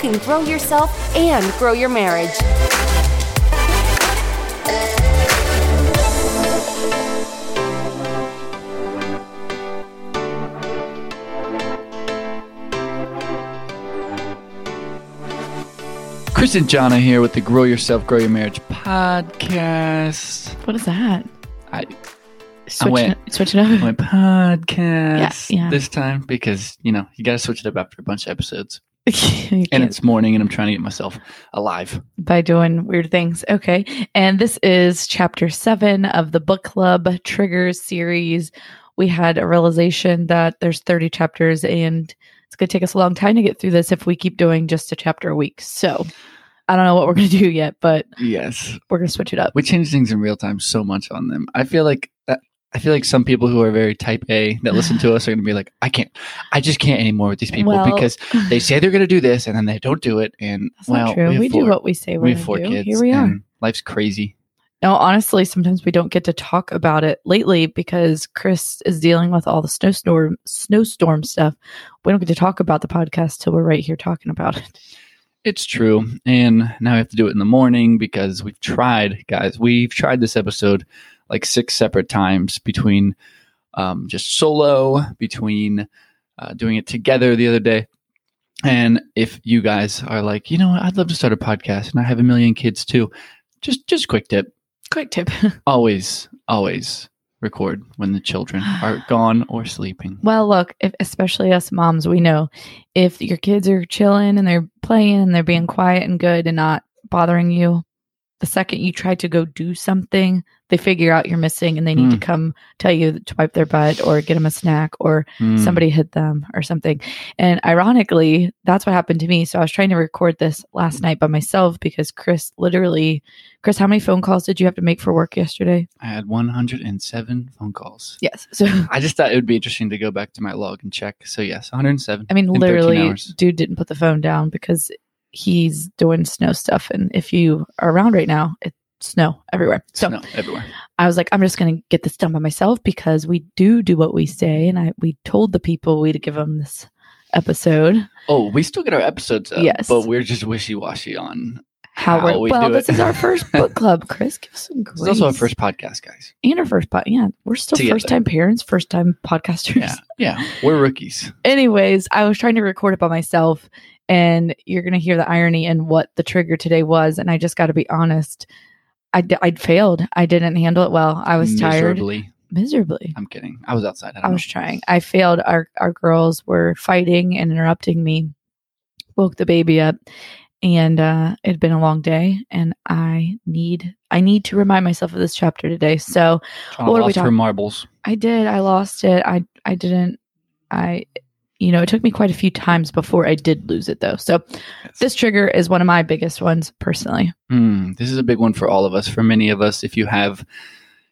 can grow yourself and grow your marriage. Chris and Jana here with the Grow Yourself, Grow Your Marriage podcast. What is that? I Switch, went- it, switch it up. my podcast Yeah, yeah. this time because you know you got to switch it up after a bunch of episodes, You and it's morning, and I'm trying to get myself alive. by doing weird things. Okay. And this is chapter seven of the book club triggers series. We had a realization that there's 30 chapters and it's going to take us a long time to get through this if we keep doing just a chapter a week. So I don't know what we're going to do yet, but Yes, we're going to switch it up. we change things in real time so much on them. I feel like. I feel like some people who are very type A that listen to us are going to be like, I can't, I just can't anymore with these people Well- because they say they're going to do this and then they don't do it. And That's well, not true. we, We, have do what we say we're going have four do. kids. Here we are. Life's crazy. No, honestly, sometimes we don't get to talk about it lately because Chris is dealing with all the snowstorm snowstorm stuff. We don't get to talk about the podcast till we're right here talking about it. It's true. And now we have to do it in the morning because we've tried, guys, we've tried this episode like six separate times between um, just solo, between uh, doing it together the other day. And if you guys are like, you know what, I'd love to start a podcast and I have a million kids too, just just quick tip. Quick tip. Always, always record when the children are gone or sleeping. well, look, if, especially us moms, we know if your kids are chilling and they're playing and they're being quiet and good and not bothering you, the second you try to go do something, they figure out you're missing and they need to Mm. come tell you to wipe their butt or get them a snack or Hmm. somebody hit them or something. And ironically, that's what happened to me. So I was trying to record this last night by myself because Chris literally, Chris, how many phone calls did you have to make for work yesterday? I had 107 phone calls. Yes. So, I just thought it would be interesting to go back to my log and check. So yes, 107. I mean, literally, dude didn't put the phone down because he's doing snow stuff. And if you are around right now, it's snow everywhere. So no, everywhere. I was like, I'm just going to get this done by myself because we do do what we say. And I, we told the people we'd give them this episode. Oh, we still get our episodes up, Yes. but we're just wishy washy on how, we well this is our first book club chris give us some grace. This is also our first podcast, guys. and our first pod yeah we're still Together. first time parents first time podcasters Yeah, yeah, we're rookies. anyways i was trying to record it by myself and you're gonna hear the irony in what the trigger today was and i just got to be honest I d- I'd failed. I didn't handle it well. I was tired Miserably. miserably. I'm kidding. I was outside. I, I was know. trying. I failed. Our our girls were fighting and interrupting me. Woke the baby up, and uh, it had been a long day. And I need I need to remind myself of this chapter today. So to what are we lost her talking- marbles. I did. I lost it. I I didn't. I you know it took me quite a few times before I did lose it though. So Yes. this trigger is one of my biggest ones personally. Hmm, this is a big one for all of us. For many of us, if you have,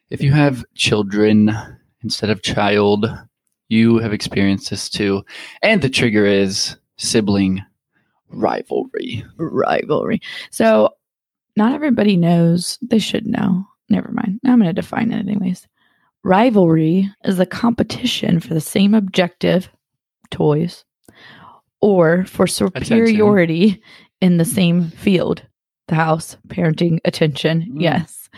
if you have children instead of child, you have experienced this too. And the trigger is sibling rivalry. rivalry. So not everybody knows. They should know. Never mind. I'm going to define it anyways. Rivalry is the competition for the same objective, toys, or for superiority in the same field, the house, parenting, attention. Mm. Yes.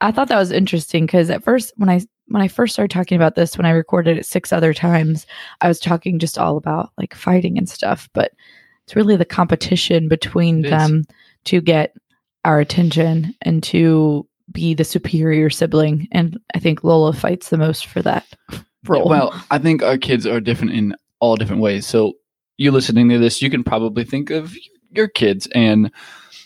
I thought that was interesting because at first when I when I first started talking about this, when I recorded it six other times, I was talking just all about like fighting and stuff, but it's really the competition between It is. them to get our attention and to be the superior sibling. And I think Lola fights the most for that role. Well, I think our kids are different in all different ways. So, you listening to this, you can probably think of your kids and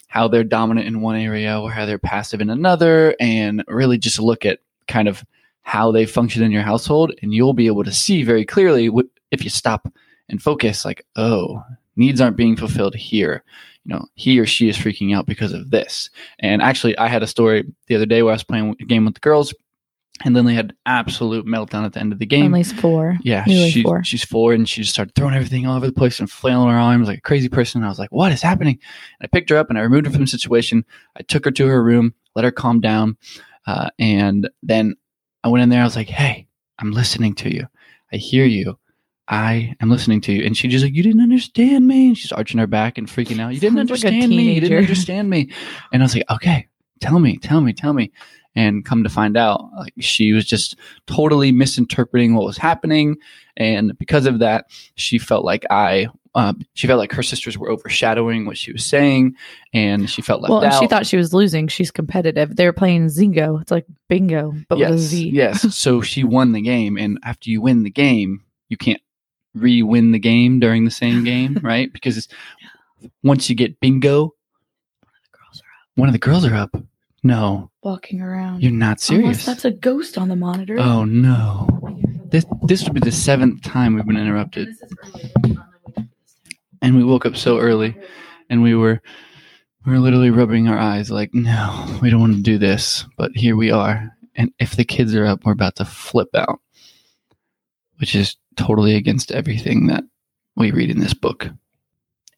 how they're dominant in one area or how they're passive in another, and really just look at kind of how they function in your household. And you'll be able to see very clearly what, if you stop and focus, like, oh, needs aren't being fulfilled here. You know, he or she is freaking out because of this. And actually, I had a story the other day where I was playing a game with the girls, and Lindley had absolute meltdown at the end of the game. Emily's four. Yeah, Nearly she, four. she's four, and she just started throwing everything all over the place and flailing her arms like a crazy person. And I was like, "What is happening?" And I picked her up and I removed her from the situation. I took her to her room, let her calm down, uh, and then I went in there. I was like, "Hey, I'm listening to you. I hear you. I am listening to you. And she just like, you didn't understand me. And she's arching her back and freaking out. You didn't Sounds like understand me. You didn't understand me. And I was like, okay, tell me, tell me, tell me. And come to find out, like she was just totally misinterpreting what was happening. And because of that, she felt like I, uh, she felt like her sisters were overshadowing what she was saying. And she felt left well, out. she thought she was losing. She's competitive. They were playing Zingo. It's like bingo, but with a yes, yes. So she won the game, and after you win the game, you can't re-win the game during the same game, right? Because it's, once you get bingo, Girls are one of the girls are up. No, walking around. you're not Unless serious. that's a ghost on the monitor. oh no, this this would be the seventh time we've been interrupted, This is early on the way to this time. and we woke up so early, and we were we were literally rubbing our eyes like, no, we don't want to do this, but here we are. And if the kids are up, we're about to flip out, which is totally against everything that we read in this book.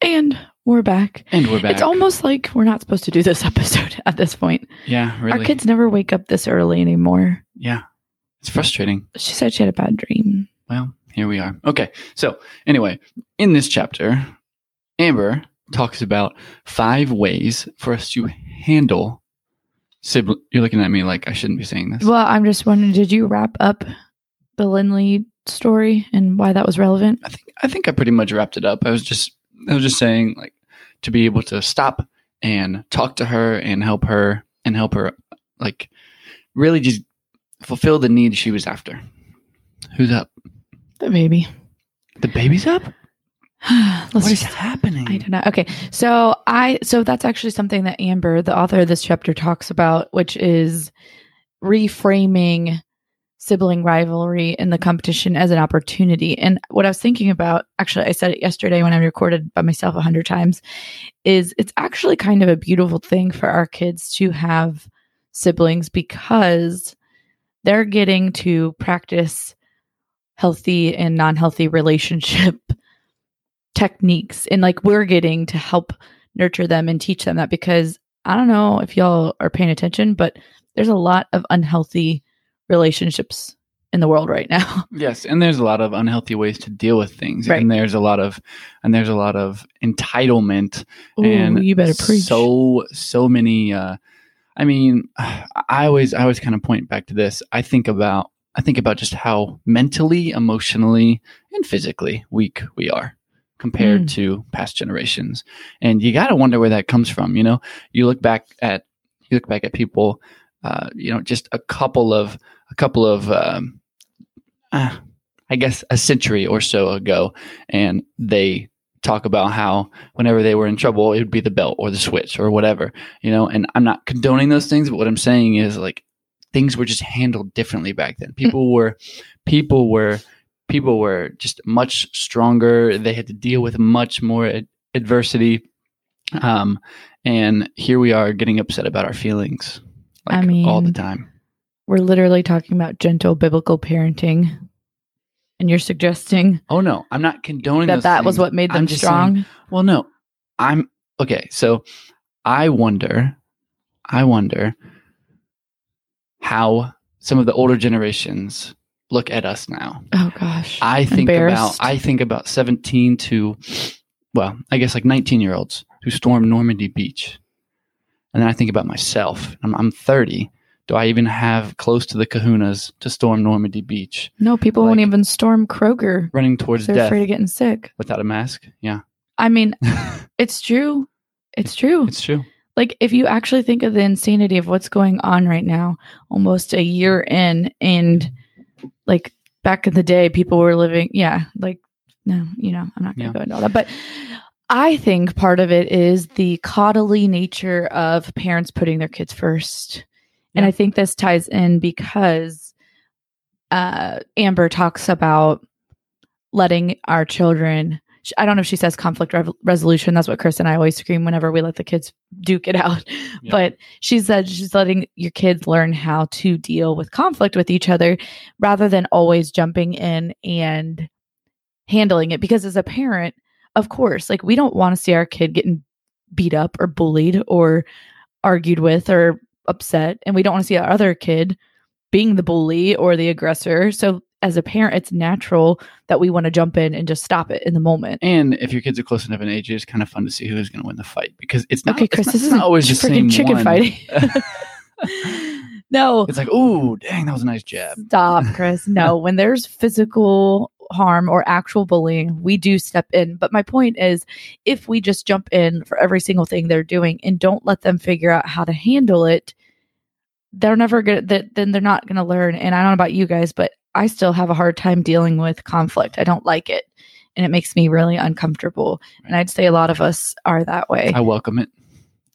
And we're back. And we're back. It's almost like we're not supposed to do this episode at this point. yeah, really. Our kids never wake up this early anymore. yeah, it's frustrating. She said she had a bad dream. Well, here we are. Okay, so anyway, in this chapter, Amber talks about five ways for us to handle sibling. You're looking at me like I shouldn't be saying this. Well, I'm just wondering, did you wrap up the Lindley story and why that was relevant? I think I think I pretty much wrapped it up. I was just I was just saying like to be able to stop and talk to her and help her and help her like really just fulfill the need she was after. Who's up? The baby. The baby's up? Let's what is just- happening? I don't know. Okay. So I so that's actually something that Amber, the author of this chapter, talks about, which is reframing sibling rivalry in the competition as an opportunity. And what I was thinking about, actually I said it yesterday when I recorded by myself a hundred times, is it's actually kind of a beautiful thing for our kids to have siblings because they're getting to practice healthy and non-healthy relationship techniques and like we're getting to help nurture them and teach them that because I don't know if y'all are paying attention, but there's a lot of unhealthy relationships in the world right now. Yes, and there's a lot of unhealthy ways to deal with things, Right. and there's a lot of and there's a lot of entitlement Ooh, and you better preach. so so many. Uh, I mean, I always I always kind of point back to this. I think about I think about just how mentally, emotionally, and physically weak we are compared Mm. to past generations, and you got to wonder where that comes from. You know, you look back at you look back at people, uh, you know, just a couple of a couple of um, uh, I guess a century or so ago, and they talk about how whenever they were in trouble, it would be the belt or the switch or whatever, you know. And I'm not condoning those things, but what I'm saying is like things were just handled differently back then. People were, people were, people were just much stronger. They had to deal with much more ad- adversity. Um, and here we are getting upset about our feelings, like I mean, all the time. We're literally talking about gentle biblical parenting. And you're suggesting Oh no, I'm not condoning that that was what made them strong. saying- Well, no, I'm okay. So I wonder, I wonder how some of the older generations look at us now. oh gosh. I think about, I think about 17 to, well, I guess like 19 year olds who stormed Normandy Beach. And then I think about myself. I'm, I'm 30. Do I even have close to the kahunas to storm Normandy Beach no, people won't even storm Kroger. running towards They're death afraid of getting sick. without a mask? Yeah, I mean, it's true. It's true. it's true. like if you actually think of the insanity of what's going on right now almost a year in and like back in the day people were living yeah like no you know i'm not gonna Yeah. go into all that but i think part of it is the coddly nature of parents putting their kids first and i think this ties in because uh amber talks about letting our children I don't know if she says conflict rev- resolution. That's what Chris and I always scream whenever we let the kids duke it out. Yeah. But she said she's letting your kids learn how to deal with conflict with each other rather than always jumping in and handling it. Because as a parent, of course, like we don't want to see our kid getting beat up or bullied or argued with or upset. And we don't want to see our other kid being the bully or the aggressor. So as a parent, it's natural that we want to jump in and just stop it in the moment. And if your kids are close enough in age, it's kind of fun to see who's going to win the fight because it's not. okay, Chris, not, this isn't always the same chicken one. fighting. no, It's like, oh, dang, that was a nice jab. Stop, Chris. No, when there's physical harm or actual bullying, we do step in. But my point is, if we just jump in for every single thing they're doing and don't let them figure out how to handle it, they're never gonna. That then they're not gonna learn. And I don't know about you guys, but I still have a hard time dealing with conflict. I don't like it, and it makes me really uncomfortable. And I'd say a lot of us are that way. I welcome it.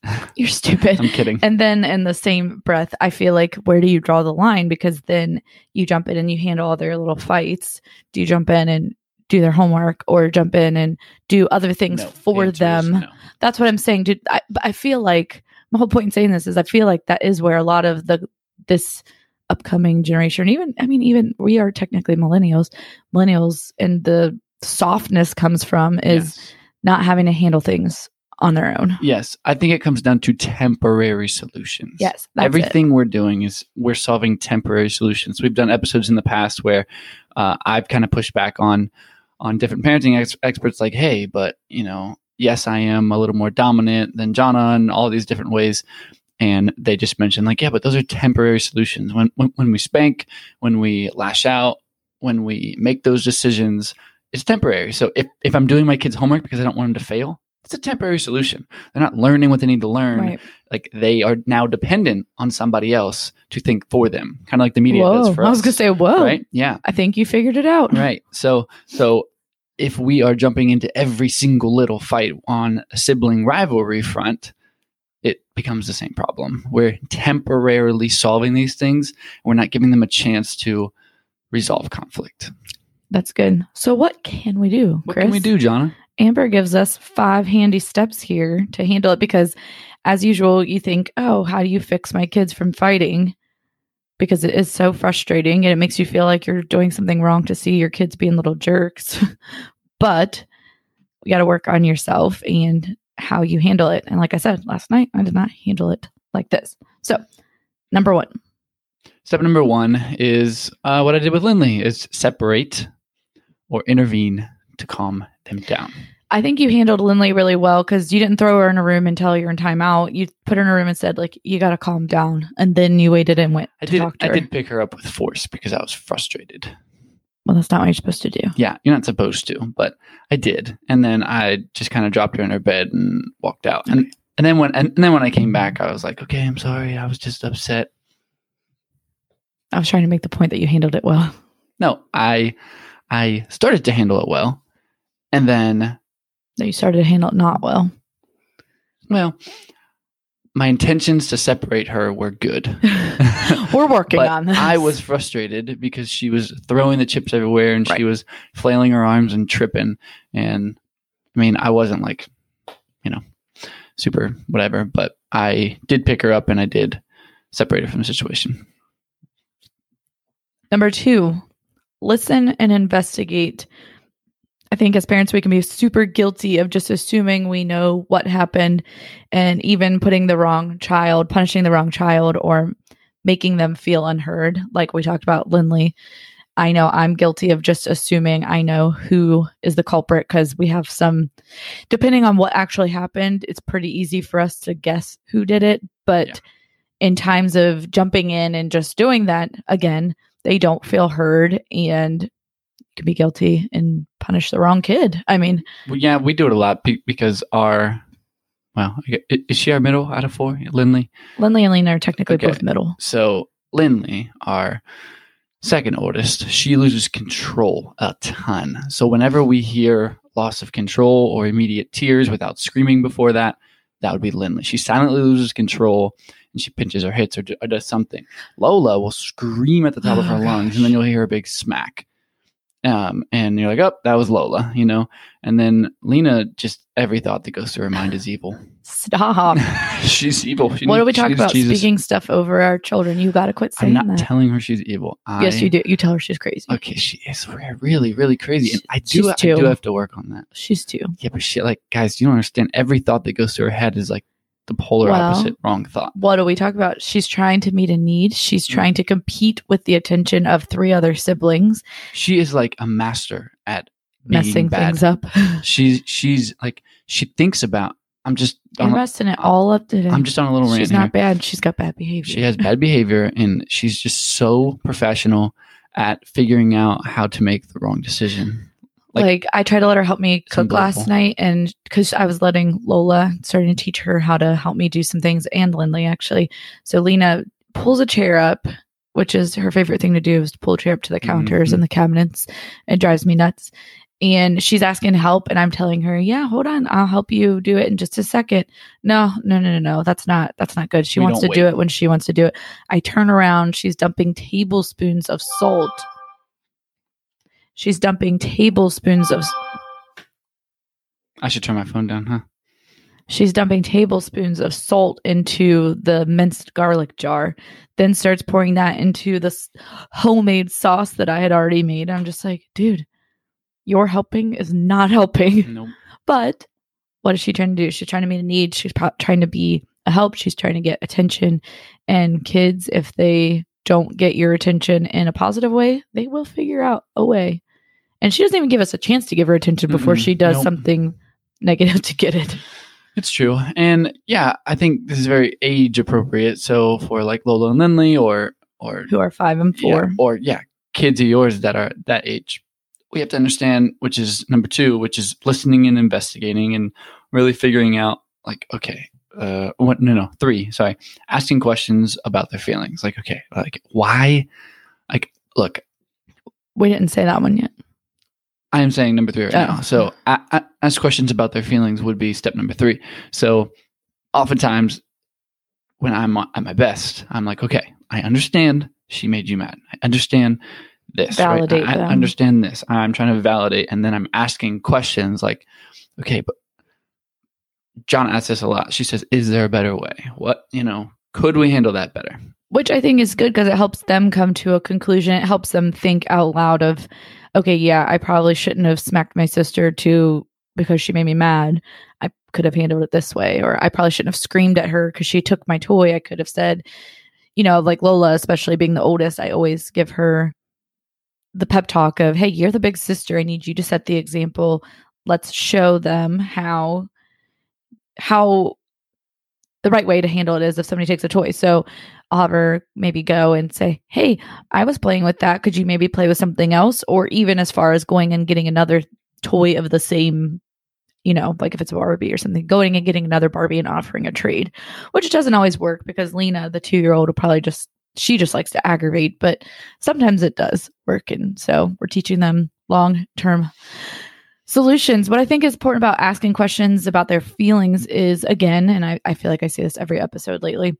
You're stupid. I'm kidding. And then in the same breath, I feel like where do you draw the line? Because then you jump in and you handle all their little fights. Do you jump in and do their homework or jump in and do other things No, for is them? no. That's what I'm saying. Dude, I, I feel like my whole point in saying this is I feel like that is where a lot of the this upcoming generation, even I mean, even we are technically millennials, millennials, and the softness comes from is Yes. not having to handle things on their own. Yes, I think it comes down to temporary solutions. Yes, that's it. Everything we're doing is we're solving temporary solutions. We've done episodes in the past where uh, I've kind of pushed back on on different parenting ex- experts, like, "Hey, but you know, yes, I am a little more dominant than Jana in all these different ways." And they just mentioned, like, "Yeah, but those are temporary solutions. When when, when we spank, when we lash out, when we make those decisions, it's temporary. So if if I'm doing my kids' homework because I don't want them to fail." It's a temporary solution. They're not learning what they need to learn Right. like they are now dependent on somebody else to think for them, kind of like the media Whoa. does for us. I was gonna say, whoa. right? Yeah, I think you figured it out. right. So, so if we are jumping into every single little fight on a sibling rivalry front, it becomes the same problem. We're temporarily solving these things. We're not giving them a chance to resolve conflict. That's good. So what can we do, What can we do, Jana? Amber gives us five handy steps here to handle it because as usual you think, "Oh, how do you fix my kids from fighting?" Because it is so frustrating and it makes you feel like you're doing something wrong to see your kids being little jerks. but you got to work on yourself and how you handle it. And like I said last night, I did not handle it like this. So, number 1, Step number one is uh, what I did with Lindley: is separate or intervene to calm them down. I think you handled Lindley really well because you didn't throw her in a room and tell her you're in timeout. You put her in a room and said, like, you got to calm down. And then you waited and went I to did. talk to I her. did pick her up with force because I was frustrated. Well, that's not what you're supposed to do. Yeah, you're not supposed to, but I did, and then I just kind of dropped her in her bed and walked out. And and then when and, and then when I came back, I was like, okay, I'm sorry, I was just upset. I was trying to make the point that you handled it well. No, I I started to handle it well, and then That you started to handle it not well. well, my intentions to separate her were good. We're working on this. I was frustrated because she was throwing the chips everywhere and Right. she was flailing her arms and tripping. And I mean, I wasn't like, you know, super whatever, but I did pick her up and I did separate her from the situation. Number two, listen and investigate. I think as parents, we can be super guilty of just assuming we know what happened and even putting the wrong child, punishing the wrong child, or making them feel unheard. Like we talked about Lindley. I know I'm guilty of just assuming I know who is the culprit because we have some, depending on what actually happened, it's pretty easy for us to guess who did it. But Yeah. in times of jumping in and just doing that, again, they don't feel heard and could be guilty and punish the wrong kid. I mean, Well, yeah, we do it a lot be- because our, well, is she our middle out of four, Lindley? Lindley and Lena are technically Okay. both middle. So Lindley, our second oldest, she loses control a ton. So whenever we hear loss of control or immediate tears without screaming before that, that would be Lindley. She silently loses control and she pinches or hits or, or does something. Lola will scream at the top of her Oh, lungs and then you'll hear a big smack. Um, and you're like, oh, that was Lola, you know? And then Lena, just every thought that goes through her mind is evil. Stop. she's evil. She what are we needs- she talking needs about? Jesus. Speaking stuff over our children. You got to quit saying that. I'm not that. telling her she's evil. I, yes, you do. You tell her she's crazy. Okay, she is really, really crazy, and I do, I do have to work on that. She's two. Yeah, but she, like, guys, you don't understand. Every thought that goes through her head is like the polar Well- opposite wrong thought. What do we talk about? She's trying to meet a need. She's mm. trying to compete with the attention of three other siblings, She is like a master at messing bad. things up. She's she's like she thinks about. I'm just on, messing it uh, all up today. I'm just on a little rant She's here. not bad. She's got bad behavior. She has bad behavior, and she's just so professional at figuring out how to make the wrong decision. Like, like- I tried to let her help me cook last night, and because I was letting Lola starting to teach her how to help me do some things, and Lindley actually. So Lena pulls a chair up, which is her favorite thing to do, is to pull a chair up to the counters Mhm. and the cabinets. It drives me nuts. And she's asking help, and I'm telling her, "Yeah, hold on, I'll help you do it in just a second. No, no, no, no, no. That's not that's not good. She We wants to don't do it when she wants to do it. I turn around, she's dumping tablespoons of salt. She's dumping tablespoons of I should turn my phone down, huh? She's dumping tablespoons of salt into the minced garlic jar, then starts pouring that into this homemade sauce that I had already made. I'm just like, dude, your helping is not helping. Nope. But what is she trying to do? She's trying to meet a need. She's pro- trying to be a help. She's trying to get attention. And kids, if they don't get your attention in a positive way, they will figure out a way. And she doesn't even give us a chance to give her attention before Mm-mm. she does Nope. something negative to get it. It's true. And yeah, I think this is very age appropriate. So for like Lola and Lindley or or Who are five and four. Yeah, or yeah, kids of yours that are that age. We have to understand, which is number two, which is listening and investigating and really figuring out, like, okay, uh, what? No, no, three. Sorry, asking questions about their feelings. Like, okay, like why? Like, look, We didn't say that one yet. I am saying number three right Oh. now. So a- a- ask questions about their feelings would be step number three. So oftentimes when I'm at my best, I'm like, okay, I understand she made you mad. I understand this. right? Validate I, I them. understand this. I'm trying to validate. And then I'm asking questions like, okay, but Jana asks this a lot. She says, is there a better way? What, you know, could we handle that better? Which I think is good because it helps them come to a conclusion. It helps them think out loud of, okay, yeah, I probably shouldn't have smacked my sister too because she made me mad. I could have handled it this way. Or I probably shouldn't have screamed at her because she took my toy. I could have said, you know, like Lola, especially being the oldest, I always give her the pep talk of, hey, you're the big sister. I need you to set the example. Let's show them how how the right way to handle it is if somebody takes a toy. So Have her maybe go and say, Hey, I was playing with that. Could you maybe play with something else? Or even as far as going and getting another toy of the same, you know, like if it's a Barbie or something, going and getting another Barbie and offering a trade, which doesn't always work because Lena, the two year old, will probably just, she just likes to aggravate, but sometimes it does work. And so we're teaching them long term solutions. What I think is important about asking questions about their feelings is, again, and I, I feel like I say this every episode lately,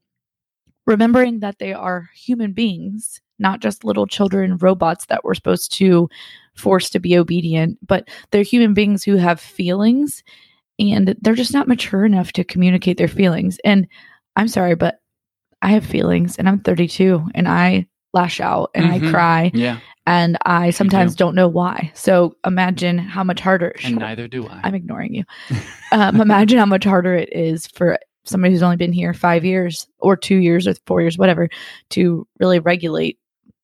remembering that they are human beings, not just little children, robots that we're supposed to force to be obedient, but they're human beings who have feelings and they're just not mature enough to communicate their feelings. And I'm sorry, but I have feelings and I'm 32 and I lash out and I Mhm. cry Yeah. and I sometimes do. don't know why. So imagine how much harder. And neither do I. I'm ignoring you. Um, imagine how much harder it is for somebody who's only been here five years or two years or four years, whatever, to really regulate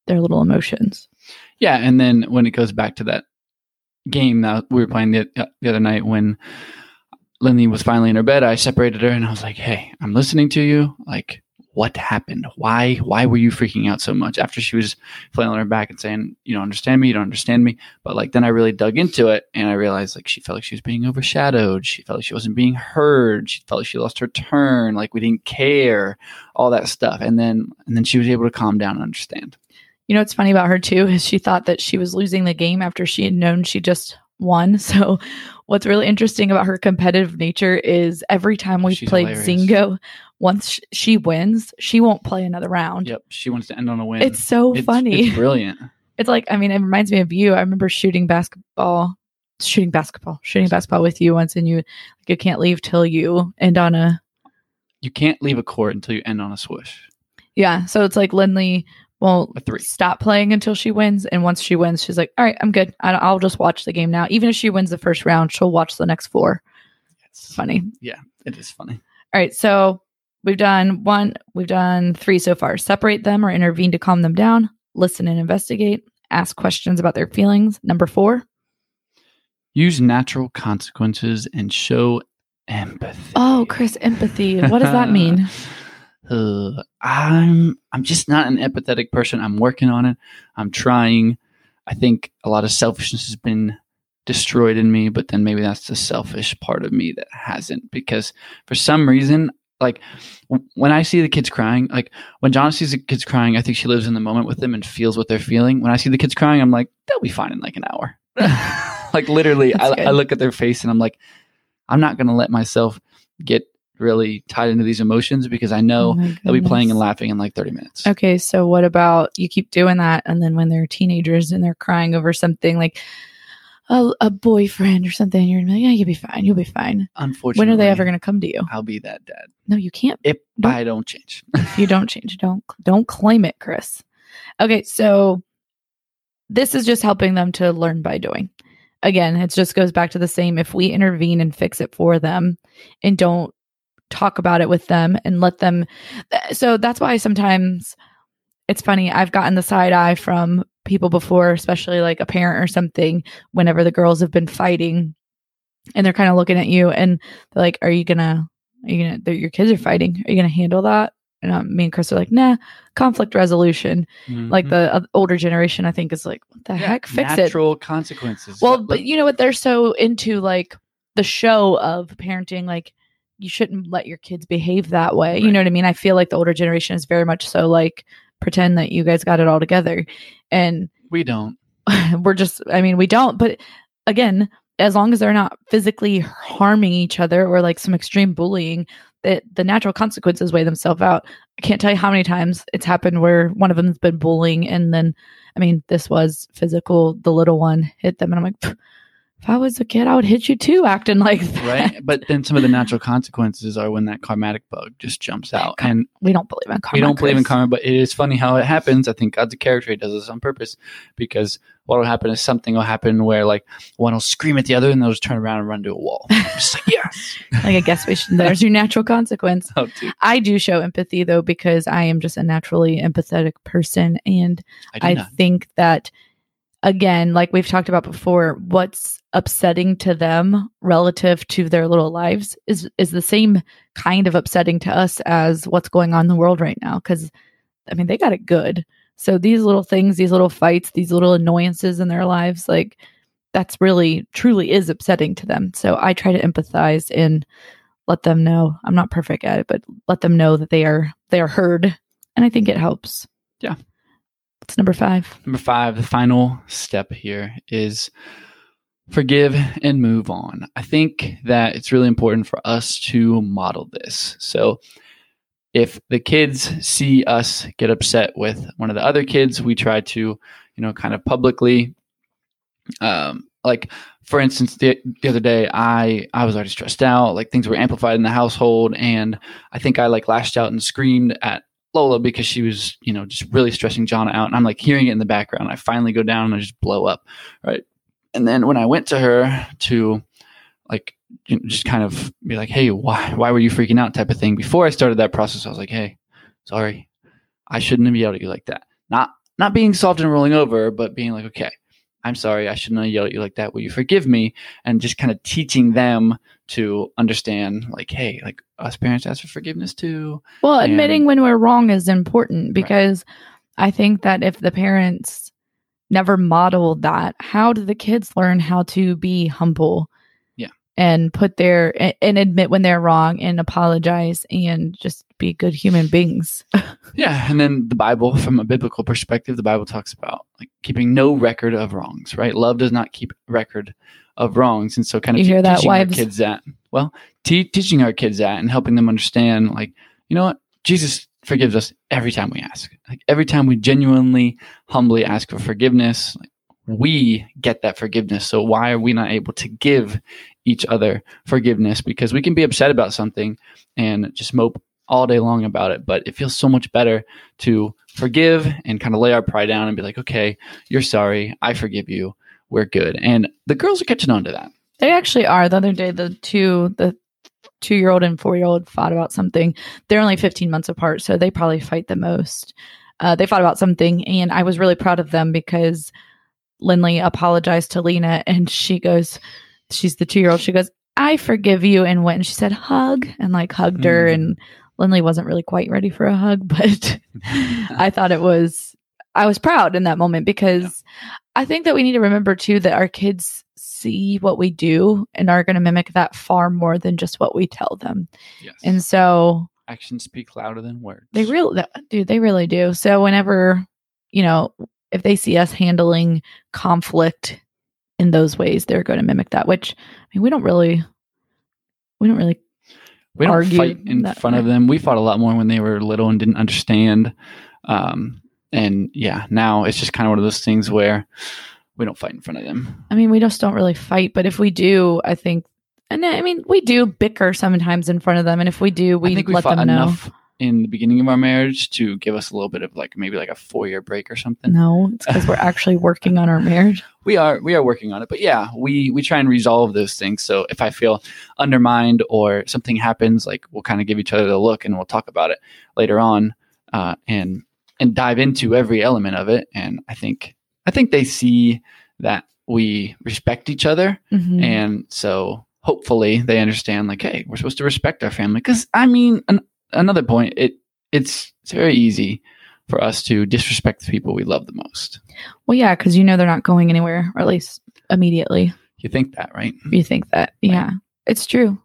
their little emotions. Yeah, and then when it goes back to that game that we were playing the, uh, the other night when Lindley was finally in her bed, I separated her and I was like, "Hey, I'm listening to you. Like, what happened? Why? Why were you freaking out so much?" After she was flailing her back and saying, "You don't understand me. You don't understand me." But like, then I really dug into it and I realized like she felt like she was being overshadowed. She felt like she wasn't being heard. She felt like she lost her turn. Like we didn't care. All that stuff. And then and then she was able to calm down and understand. You know what's funny about her too is she thought that she was losing the game after she had known she just won. So what's really interesting about her competitive nature is every time we've She's played hilarious. Zingo, once she wins, she won't play another round. Yep, she wants to end on a win. It's so It's- funny. It's brilliant. It's like, I mean, it reminds me of you. I remember shooting basketball, shooting basketball, shooting basketball with you once, and you like you can't leave till you end on a You can't leave a court until you end on a swoosh. yeah. So it's like Lindley won't stop playing until she wins, and once she wins, she's like, "All right, I'm good. I'll just watch the game now." Even if she wins the first round, she'll watch the next four. It's Funny. Yeah, it is funny. All right, so we've done one, we've done three so far. Separate them or intervene to calm them down, listen and investigate, ask questions about their feelings. Number four, Use natural consequences and show empathy. oh, Chris, empathy. What does that mean? Uh, I'm I'm just not an empathetic person. I'm working on it. I'm trying. I think a lot of selfishness has been destroyed in me, but then maybe that's the selfish part of me that hasn't because for some reason like when I see the kids crying, like when Jana sees the kids crying, I think she lives in the moment with them and feels what they're feeling. When I see the kids crying, I'm like, they'll be fine in like an hour. like literally, I. I look at their face and I'm like, I'm not going to let myself get really tied into these emotions because I know Oh they'll be playing and laughing in like 30 minutes. Okay, so what about you keep doing that and then when they're teenagers and they're crying over something like a, a boyfriend or something, you're like, yeah, you'll be fine. You'll be fine. Unfortunately, When are they ever going to come to you? I'll be that dad No, you can't. if Don't- I don't change. If you don't change, don't don't claim it, Chris. Okay, so this is just helping them to learn by doing. Again, it just goes back to the same. If we intervene and fix it for them, and don't talk about it with them and let them, so that's why sometimes it's funny. I've gotten the side eye from people before, especially like a parent or something. Whenever the girls have been fighting, and they're kind of looking at you, and they're like, "Are you gonna?" Are you gonna? Your kids are fighting. Are you gonna handle that? And um, me and Chris are like, nah, conflict resolution. Like Mhm. the uh, older generation, I think is like, what the Yeah, heck, fix it. natural consequences. Well, but you know what? They're so into like the show of parenting. Like, you shouldn't let your kids behave that way. You know what I mean? I feel like the older generation is very much so like pretend that you guys got it all together, and we don't. we're just. I mean, we don't. But again, as long as they're not physically harming each other or like some extreme bullying, that the natural consequences weigh themselves out. I can't tell you how many times it's happened where one of them's been bullying, and then, I mean, this was physical. The little one hit them, and I'm like, "Pff, if I was a kid, I would hit you too, acting like that. right? but then some of the natural consequences are when that karmatic bug just jumps out, and We don't believe in karma. we don't believe in karma. But it is funny how it happens. I think God's a character; He does this on purpose because what will happen is something will happen where like one will scream at the other, and they'll just turn around and run to a wall. just like yes, Like I guess we should. There's your natural consequence. oh, I do show empathy though because I am just a naturally empathetic person, and I I think that again, like we've talked about before, what's upsetting to them relative to their little lives is is the same kind of upsetting to us as what's going on in the world right now cuz I mean, they got it good. So these little things, these little fights, these little annoyances in their lives like that's really truly is upsetting to them. So I try to empathize and let them know I'm not perfect at it, but let them know that they are they are heard and I think it helps. Yeah. Number 5? Number five, the final step here is forgive and move on. I think that it's really important for us to model this. So if the kids see us get upset with one of the other kids, we try to, you know, kind of publicly um like for instance the, the other day i i was already stressed out like things were amplified in the household and i think i like lashed out and screamed at lola because she was you know just really stressing Jana out and i'm like hearing it in the background. I finally go down and i just blow up right? And then when i went to her to like you know, just kind of be like hey why why were you freaking out? type of thing before i started that process i was like hey sorry. I shouldn't have yelled at you like that. Not not being soft and rolling over but being like okay I'm sorry, I shouldn't have yelled at you like that. Will you forgive me? And just kind of teaching them to understand, like, hey, like us parents ask for forgiveness too. Well, And- admitting when we're wrong is important because I think that if the parents never model that, how do the kids learn how to be humble? And put their and admit when they're wrong and apologize and just be good human beings. Yeah. And then the Bible, from a biblical perspective, the Bible talks about like keeping no record of wrongs, right? Love does not keep record of wrongs. And so kind of You hear that, teaching wives? our kids that, well, te- teaching our kids that and helping them understand, like, you know what? Jesus forgives us every time we ask. Like every time we genuinely, humbly ask for forgiveness, like, we get that forgiveness. So why are we not able to give each other forgiveness? Because we can be upset about something and just mope all day long about it, but it feels so much better to forgive and kind of lay our pride down and be like, okay, you're sorry. I forgive you. We're good. And the girls are catching on to that. They actually are. The other day, the two, the two year old and four year old fought about something. They're only 15 months apart, so they probably fight the most. Uh, they fought about something, and I was really proud of them because Lindley apologized to Lena, and she goes, she's the two year old. She goes, "I forgive you," and went and she said, "Hug," and like hugged her, Mm. and Lindley wasn't really quite ready for a hug, but I thought it was. I was proud in that moment because I think that we need to remember too that our kids see what we do and are going to mimic that far more than just what we tell them. yes. And so actions speak louder than words. they really, dude, they really do. So whenever, you know, if they see us handling conflict in those ways, they're going to mimic that, which I mean, we don't really, we don't really, we don't argue fight in front of them. We fought a lot more when they were little and didn't understand. Um, and yeah, now it's just kind of one of those things where we don't fight in front of them. I mean, we just don't really fight, but if we do, I think, and I mean, we do bicker sometimes in front of them. And if we do, we, we let them know. enough in the beginning of our marriage to give us a little bit of like maybe like a four year break or something. No, it's because we're actually working on our marriage. we are we are working on it but yeah we we try and resolve those things so if i feel undermined or something happens like we'll kind of give each other the look and we'll talk about it later on uh, and and dive into every element of it and i think i think they see that we respect each other Mhm. and so hopefully they understand like hey we're supposed to respect our family because i mean an, another point it it's it's very easy for us to disrespect the people we love the most Well, yeah, because you know they're not going anywhere, or at least immediately. you think that right You think that. Yeah, it's true.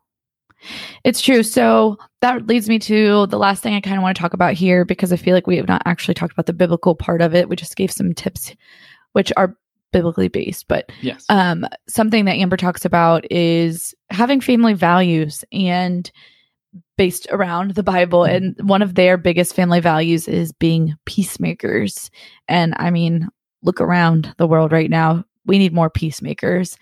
It's true. So that leads me to the last thing I kind of want to talk about here because I feel like we have not actually talked about the biblical part of it. We just gave some tips, which are biblically based. But yes um, something that Amber talks about is having family values and based around the Bible. Mm-hmm. And one of their biggest family values is being peacemakers. And I mean, look around the world right now. We need more peacemakers.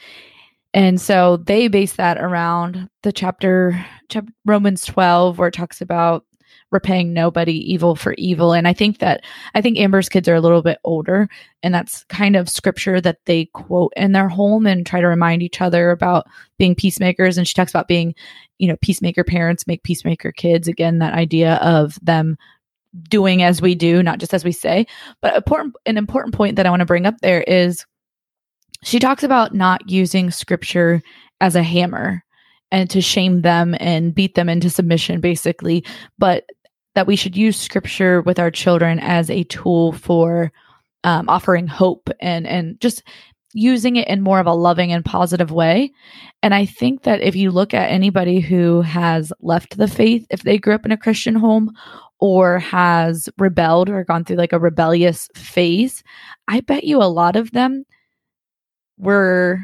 And so they base that around the chapter, chap- Romans 12, where it talks about repaying nobody evil for evil. And I think that, I think Amber's kids are a little bit older, and that's kind of scripture that they quote in their home and try to remind each other about being peacemakers. And she talks about being, you know, peacemaker parents make peacemaker kids. Again, that idea of them doing as we do, not just as we say. But important, an important point that I want to bring up there is she talks about not using scripture as a hammer and to shame them and beat them into submission, basically, but that we should use scripture with our children as a tool for um, offering hope and and just using it in more of a loving and positive way. And I think that if you look at anybody who has left the faith, if they grew up in a Christian home or has rebelled or gone through like a rebellious phase, I bet you a lot of them were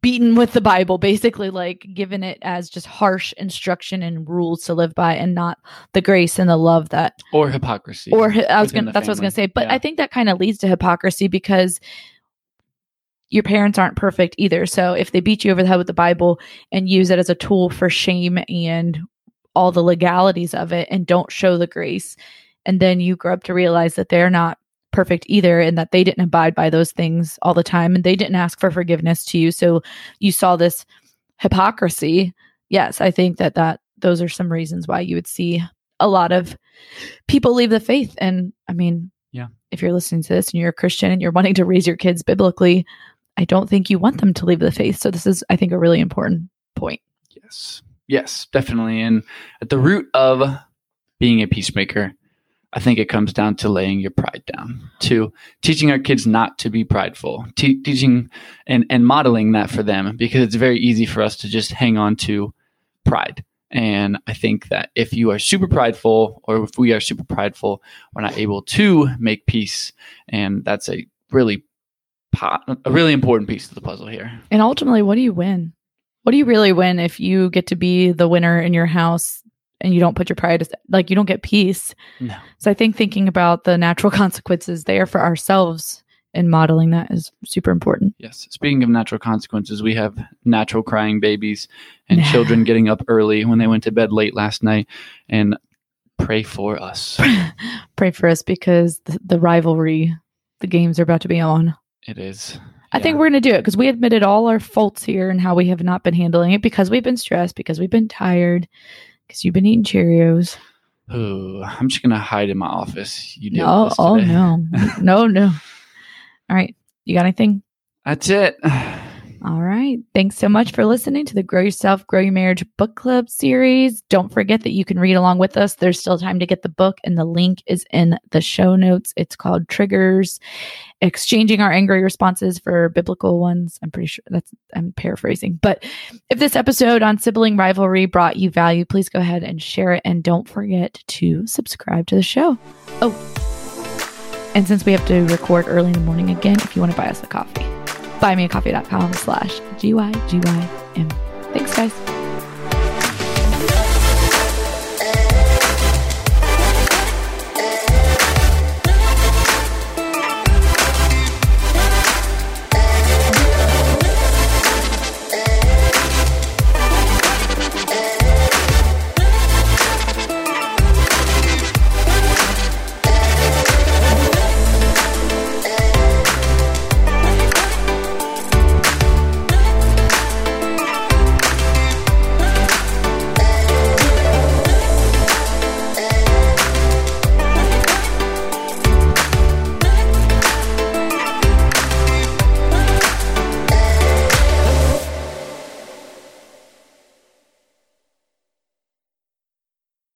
beaten with the Bible, basically like given it as just harsh instruction and rules to live by and not the grace and the love that or hypocrisy or I was gonna that's what I was gonna say. But Yeah. I think that kind of leads to hypocrisy because your parents aren't perfect either. So if they beat you over the head with the Bible and use it as a tool for shame and all the legalities of it and don't show the grace, and then you grow up to realize that they're not perfect either and that they didn't abide by those things all the time and they didn't ask for forgiveness to you. So you saw this hypocrisy. Yes, I think that that those are some reasons why you would see a lot of people leave the faith and I mean, Yeah. If you're listening to this and you're a Christian and you're wanting to raise your kids biblically, I don't think you want them to leave the faith. So this is I think a really important point. Yes. Yes, definitely. And at the root of being a peacemaker, I think it comes down to laying your pride down, to teaching our kids not to be prideful, te- teaching and, and modeling that for them because it's very easy for us to just hang on to pride. And I think that if you are super prideful or if we are super prideful, we're not able to make peace. And that's a really po- a really important piece of the puzzle here. And ultimately, what do you win? What do you really win if you get to be the winner in your house and you don't put your pride like you don't get peace? No. So I think thinking about the natural consequences there for ourselves and modeling that is super important. Yes. Speaking of natural consequences, we have natural crying babies and children getting up early when they went to bed late last night. And pray for us. Pray for us because the, the rivalry, the games are about to be on. It is. I think we're going to do it because we admitted all our faults here and how we have not been handling it because we've been stressed, because we've been tired, because you've been eating Cheerios. Ooh, I'm just gonna hide in my office. You deal No, oh no, no, no. All right, you got anything? That's it. All right. Thanks so much for listening to the Grow Yourself, Grow Your Marriage book club series. Don't forget that you can read along with us. There's still time to get the book, and the link is in the show notes. It's called Triggers Exchanging Our Angry Responses for Biblical Ones. I'm pretty sure that's, I'm paraphrasing. But if this episode on sibling rivalry brought you value, please go ahead and share it. And don't forget to subscribe to the show. Oh, and since we have to record early in the morning again, if you want to buy us a coffee, buymeacoffee.com slash GYGYM. Thanks, guys.